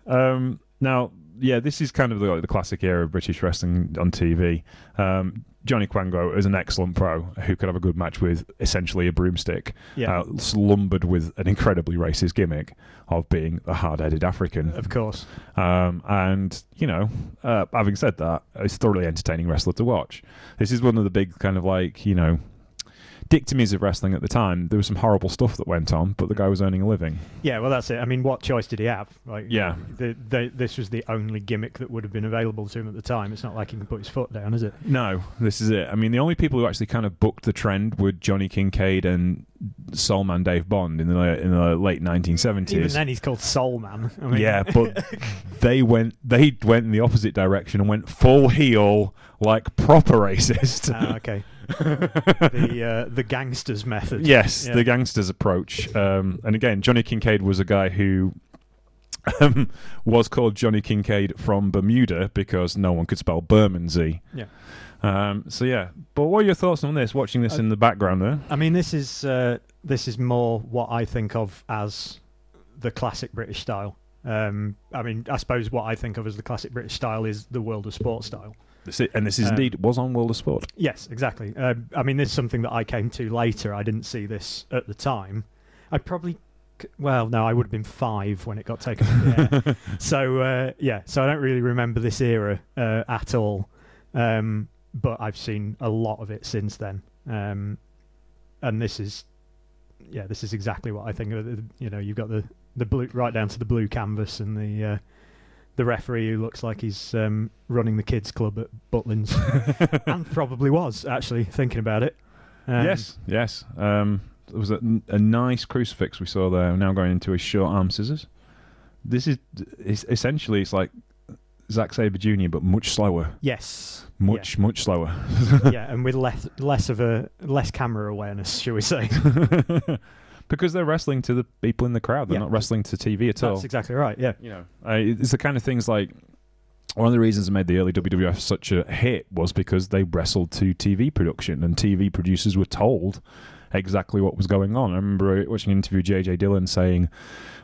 Um, now, yeah, this is kind of the, the classic era of British wrestling on TV. Um, Johnny Kwango is an excellent pro who could have a good match with essentially a broomstick, yeah, uh, slumbered with an incredibly racist gimmick of being a hard-headed African. of course. Um, and you know, uh, having said that, it's thoroughly entertaining wrestler to watch. This is one of the big kind of like you know dictomies of wrestling at the time. There was some horrible stuff that went on, but the guy was earning a living. Yeah, well, that's it. I mean, what choice did he have? Like, Yeah. the, the, this was the only gimmick that would have been available to him at the time. It's not like he can put his foot down, is it? No, this is it. I mean, the only people who actually kind of booked the trend were Johnny Kincaid and Soulman Dave Bond in the in the late 1970s. Even then, he's called Soul Man. I mean, yeah, but they went they went in the opposite direction and went full heel like proper racist. Ah, okay. the uh, the gangsters method. yes, Yeah. the gangsters approach. Um, and again, Johnny Kincaid was a guy who um, was called Johnny Kincaid from Bermuda because no one could spell Bermondsey. Yeah. Um, so yeah, but what are your thoughts on this? Watching this Uh, in the background there. I mean, this is uh, this is more what I think of as the classic British style. Um, I mean, I suppose what I think of as the classic British style is the world of sport style. This i- and this is Um, indeed was on World of Sport. Yes, exactly. Uh, I mean, this is something that I came to later. I didn't see this at the time. I probably, well, no, I would have been five when it got taken. So uh, yeah, so I don't really remember this era uh, at all. Um, but I've seen a lot of it since then. Um, and this is, yeah, this is exactly what I think of. You know, you've got the the blue right down to the blue canvas and the. Uh, the referee who looks like he's um, running the kids' club at Butlins, and probably was actually thinking about it. Um, yes, yes. Um, there was a, a nice crucifix we saw there. Now going into his short arm scissors. This is it's essentially it's like Zack Sabre Jr. but much slower, Yes. much much slower. yeah, and with less less of a less camera awareness, shall we say? because they're wrestling to the people in the crowd. They're Yeah. not wrestling to TV at all. That's exactly right. Yeah. you know, uh, it's the kind of things like one of the reasons that made the early WWF such a hit was because they wrestled to TV production, and TV producers were told exactly what was going on. I remember watching an interview with JJ Dillon saying,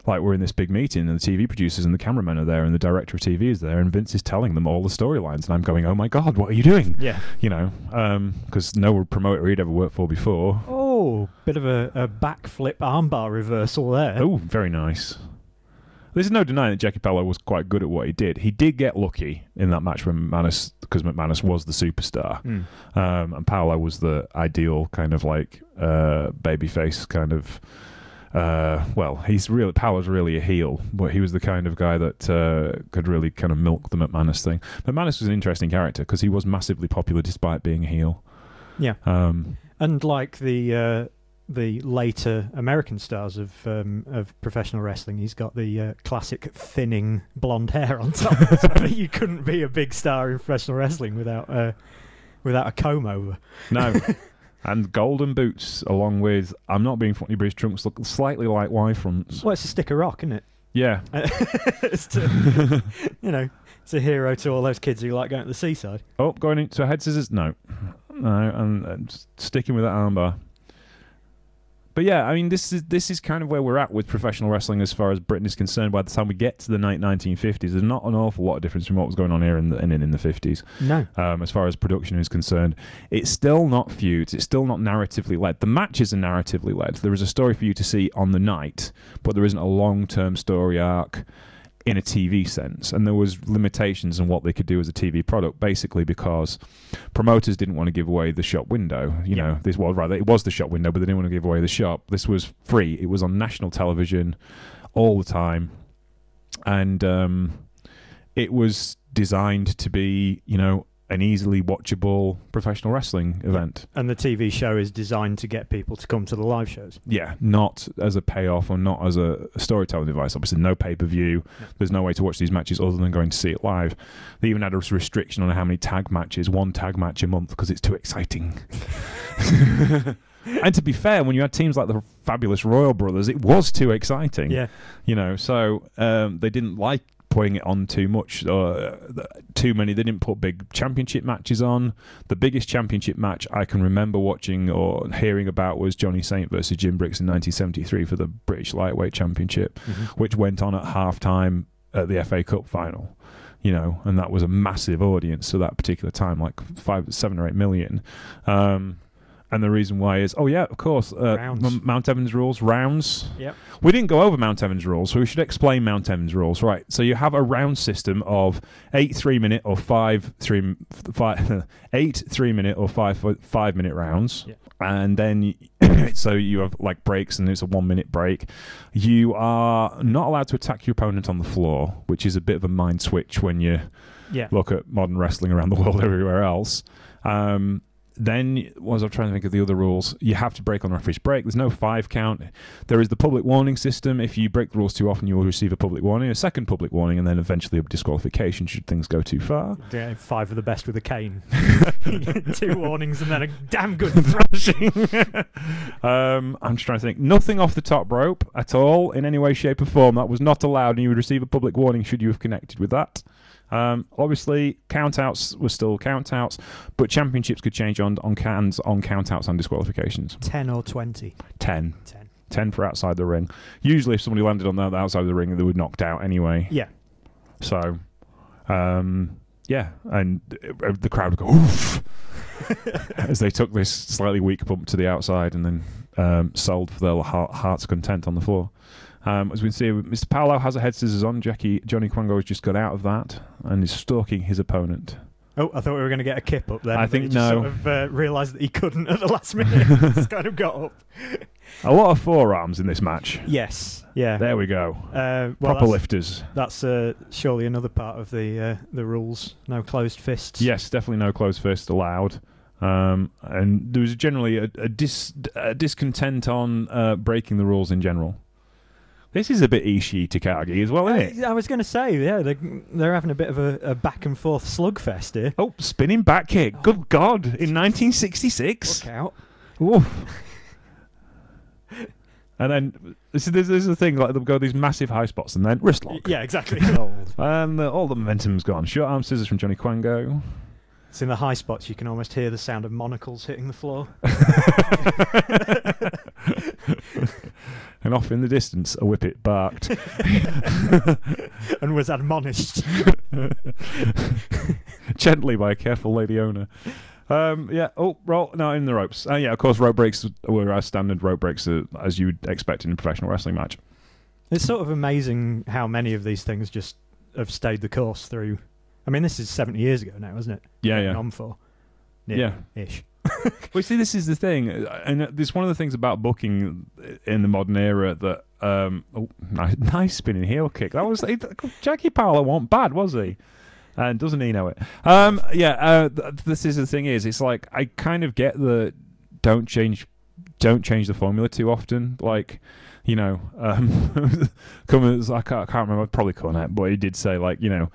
like, we're in this big meeting and the TV producers and the cameramen are there and the director of TV is there and Vince is telling them all the storylines and I'm going, oh my god, what are you doing? Yeah. You know, um, because no promoter he'd ever worked for before. Oh, bit of a, a backflip armbar reversal there. Oh, very nice. There's no denying that Jackie Pallo was quite good at what he did. He did get lucky in that match when McManus, because McManus was the superstar, Mm. um, and Pallo was the ideal kind of like uh, babyface kind of. Uh, well, he's really Pallo's really a heel, but he was the kind of guy that uh, could really kind of milk the McManus thing. McManus was an interesting character because he was massively popular despite being a heel. Yeah. Um, And like the uh, the later American stars of um, of professional wrestling, he's got the uh, classic thinning blonde hair on top. so you couldn't be a big star in professional wrestling without uh, without a comb over. No. and golden boots, along with, I'm not being funny, his trunks look slightly like Y fronts. Well, it's a stick of rock, isn't it? Yeah. it's to, you know, it's a hero to all those kids who like going to the seaside. Oh, going into a head scissors? No. No, and, and sticking with that armbar. But yeah, I mean, this is this is kind of where we're at with professional wrestling as far as Britain is concerned. By the time we get to the late 1950s, there's not an awful lot of difference from what was going on here in the in, in the 50s. No. um, as far as production is concerned. It's still not feuds. It's still not narratively led. The matches are narratively led. There is a story for you to see on the night, but there isn't a long term story arc in a TV sense. And there was limitations on what they could do as a TV product, basically because promoters didn't want to give away the shop window. You Yeah. know, this was rather it was the shop window, but they didn't want to give away the shop. This was free. It was on national television all the time, and um, it was designed to be, you know, an easily watchable professional wrestling event. And the TV show is designed to get people to come to the live shows. Yeah, not as a payoff or not as a storytelling device. Obviously, no pay per view. There's no way to watch these matches other than going to see it live. They even had a restriction on how many tag matches, one tag match a month, because it's too exciting. and to be fair, when you had teams like the fabulous Royal Brothers, it was too exciting. Yeah. you know so um, they didn't like putting it on too much or uh, too many. They didn't put big championship matches on. The biggest championship match i can remember watching or hearing about was johnny saint versus jim breaks in 1973 for the british lightweight championship which went on at half time at the fa cup final you know and that was a massive audience for that particular time like five seven or eight million. Um, and the reason why is, oh yeah, of course, uh, Rounds. M- Mountevans rules, rounds. Yep. We didn't go over Mountevans rules, so we should explain Mountevans rules, right? So you have a round system of eight three-minute or five three five eight three-minute or five five-minute rounds, Yeah. and then so you have like breaks, and it's a one-minute break. You are not allowed to attack your opponent on the floor, which is a bit of a mind switch when you Yeah. look at modern wrestling around the world everywhere else. Um, then was I trying to think of the other rules? You have to break on referee's break. There's no five count. There is the public warning system. If you break the rules too often, you will receive a public warning, a second public warning, and then eventually a disqualification should things go too far. Yeah, five of the best with a cane. Two warnings and then a damn good thrashing. um, I'm just trying to think. Nothing off the top rope at all in any way, shape, or form. That was not allowed, and you would receive a public warning should you have connected with that. Um, obviously, countouts were still countouts, but championships could change on on cans on countouts and disqualifications. 10 or 20. Ten. 10. 10 for outside the ring. Usually, if somebody landed on the outside of the ring, they were knocked out anyway. Yeah. So, um, yeah, and uh, the crowd would go oof as they took this slightly weak bump to the outside and then um, sold for their heart, heart's content on the floor. Um, as we can see, Mr. Pallo has a head scissors on. Jackie Johnny Kwango has just got out of that and is stalking his opponent. Oh, I thought we were going to get a kip up there. I think he just no. Sort of uh, realised that he couldn't at the last minute. He's kind of got up. A lot of forearms in this match. Yes. Yeah. There we go. Uh, well, Proper that's, lifters. that's uh, surely another part of the uh, the rules. No closed fists. Yes, definitely no closed fist allowed. Um, and there was generally a, a, dis, a discontent on uh, breaking the rules in general. This is a bit Ishii Takagi as well, isn't it? I, was going to say, yeah, they're, they're having a bit of a, a back and forth slugfest here. Oh, spinning back kick. Good God. In 1966. Look out. Oof. and then, this is, this is the thing, like they'll go these massive high spots and then wrist lock. Yeah, exactly. And uh, all the momentum's gone. Short arm scissors from Johnny Kwango. It's in the high spots. You can almost hear the sound of monocles hitting the floor. and off in the distance, a whippet barked. and was admonished. Gently by a careful lady owner. Um, yeah. Oh, roll. No, in the ropes. Uh, yeah, of course, rope breaks were our standard rope breaks, uh, as you would expect in a professional wrestling match. It's sort of amazing how many of these things just have stayed the course through. I mean, this is 70 years ago now, isn't it? Yeah, yeah. On for. Yeah. Ish. Well, see, this is the thing, uh, and this one of the things about booking in the modern era that. Um, oh, nice, nice spinning heel kick. That was Jackie Pallo. wasn't bad, was he? And doesn't he know it? Um, yeah. Uh, th- this is the thing. Is it's like I kind of get the don't change, don't change the formula too often. Like, you know, um, Cummins, I can't, I can't remember. Probably Cornette, but he did say like, you know,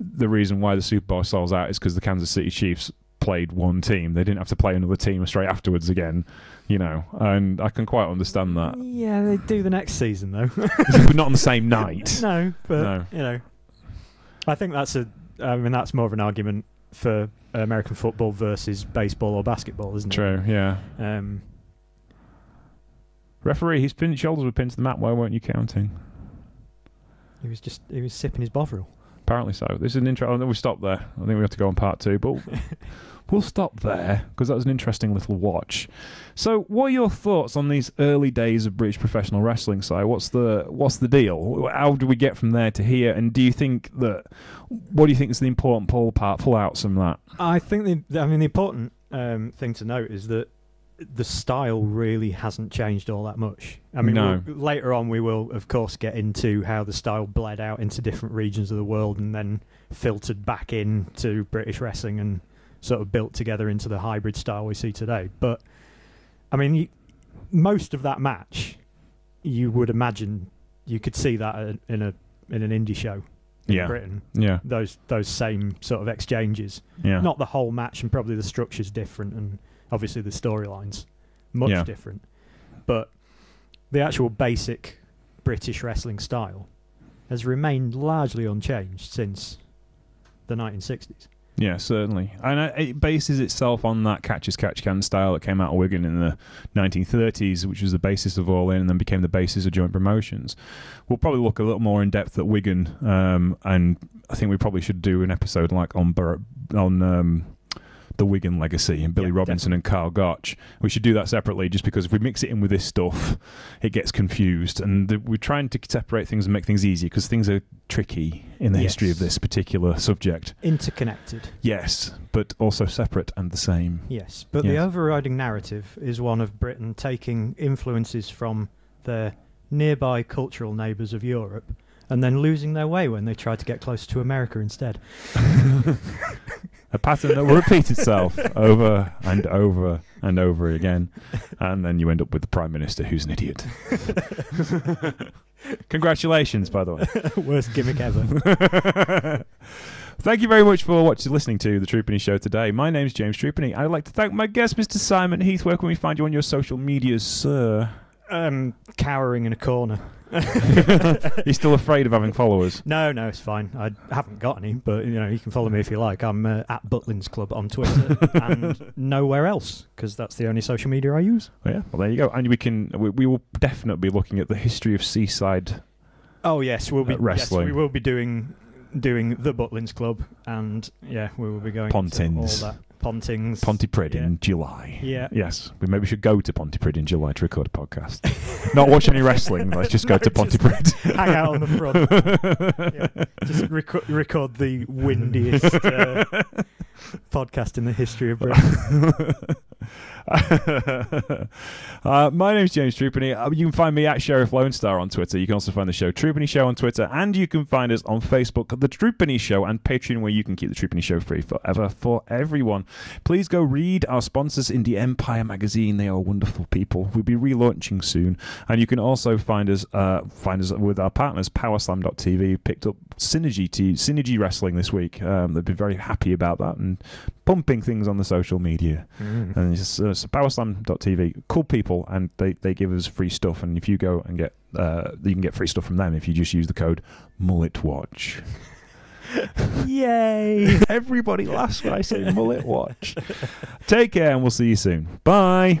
the reason why the Super Bowl sells out is because the Kansas City Chiefs played one team. They didn't have to play another team straight afterwards again, you know. And I can quite understand that, Yeah, they do the next season though. but not on the same night. no, but No. you know, I think that's a. I mean, that's more of an argument for American football versus baseball or basketball, isn't it? True. Yeah. Um, Referee, his pin shoulders were pinned to the mat. Why weren't you counting? he was just he was sipping his Bovril. Apparently so. This is an intro. Oh, no, we stop there. I think we have to go on part two, but we'll stop there because that was an interesting little watch. So, what are your thoughts on these early days of British professional wrestling? Si, what's the what's the deal? How do we get from there to here? And do you think that what do you think is the important pull part pull outs from that? I think the I mean the important um, thing to note is that the style really hasn't changed all that much. I mean, No. we'll- later on we will of course get into how the style bled out into different regions of the world and then filtered back into British wrestling and sort of built together into the hybrid style we see today. But I mean, you, most of that match, you would imagine you could see that in- in a in an indie show in Yeah. Britain. Yeah, Those those same sort of exchanges yeah, not the whole match, and probably the structure's different, and obviously the storylines much Yeah. different. But the actual basic British wrestling style has remained largely unchanged since the 1960s. yeah, certainly. And it bases itself on that catch as catch can style that came out of Wigan in the 1930s, which was the basis of All In, and then became the basis of joint promotions. We'll probably look a little more in depth at Wigan, um, and I think we probably should do an episode like on Bur- on. Um, the Wigan legacy and Billy Yeah, Robinson and Karl Gotch. We should do that separately, just because if we mix it in with this stuff, it gets confused. And the, we're trying to separate things and make things easy because things are tricky in the history of this particular subject. Interconnected, Yes, but also separate and the same. yes. But the overriding narrative is one of Britain taking influences from their nearby cultural neighbours of Europe and then losing their way when they try to get closer to America instead. A pattern that will repeat itself over and over and over again, and then you end up with the prime minister who's an idiot. Congratulations, by the way. Worst gimmick ever. Thank you very much for watching, listening to the True Penny Show today. My name's James True Penny. I'd like to thank my guest, Mr. Simon Heath. Where can we find you on your social medias, sir? Um, cowering in a corner. You're still afraid of having followers? No, no, it's fine. I haven't got any, but you know you can follow me if you like. I'm uh, at Butlins Club on Twitter and nowhere else because that's the only social media I use. Oh, yeah. Well, there you go. And we can. We, we will definitely be looking at the history of Seaside. Oh yes, we'll be Uh, wrestling. Yes, we will be doing doing the Butlins Club, and yeah, we will be going to Pontins. all that Pontings, Pontypridd Yeah. in July. Yeah. Yes, we maybe should go to Pontypridd in July to record a podcast. Not watch any wrestling. Let's just go to Pontypridd. hang out on the front. Yeah. Just reco- record the windiest uh, podcast in the history of Britain. uh, my name's James True Penny. Uh, you can find me at Sheriff Lone Star on Twitter. You can also find the show True Penny Show on Twitter, and you can find us on Facebook, The True Penny Show, and Patreon, where you can keep the True Penny Show free forever for everyone. Please go read our sponsors, Indie Empire magazine. They are wonderful people. We'll be relaunching soon, and you can also find us uh, find us with our partners, PowerSlam.tv. Picked up Synergy t- Synergy Wrestling this week. Um, they've been very happy about that and pumping things on the social media. And it's uh, so powerslam.tv, cool people, and they, they give us free stuff. And if you go and get, uh, you can get free stuff from them if you just use the code MulletWatch. Yay! Everybody laughs when I say mullet watch. Take care, and we'll see you soon. Bye.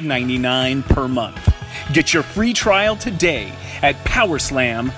$5.99 per month. Get your free trial today at powerslam.tv.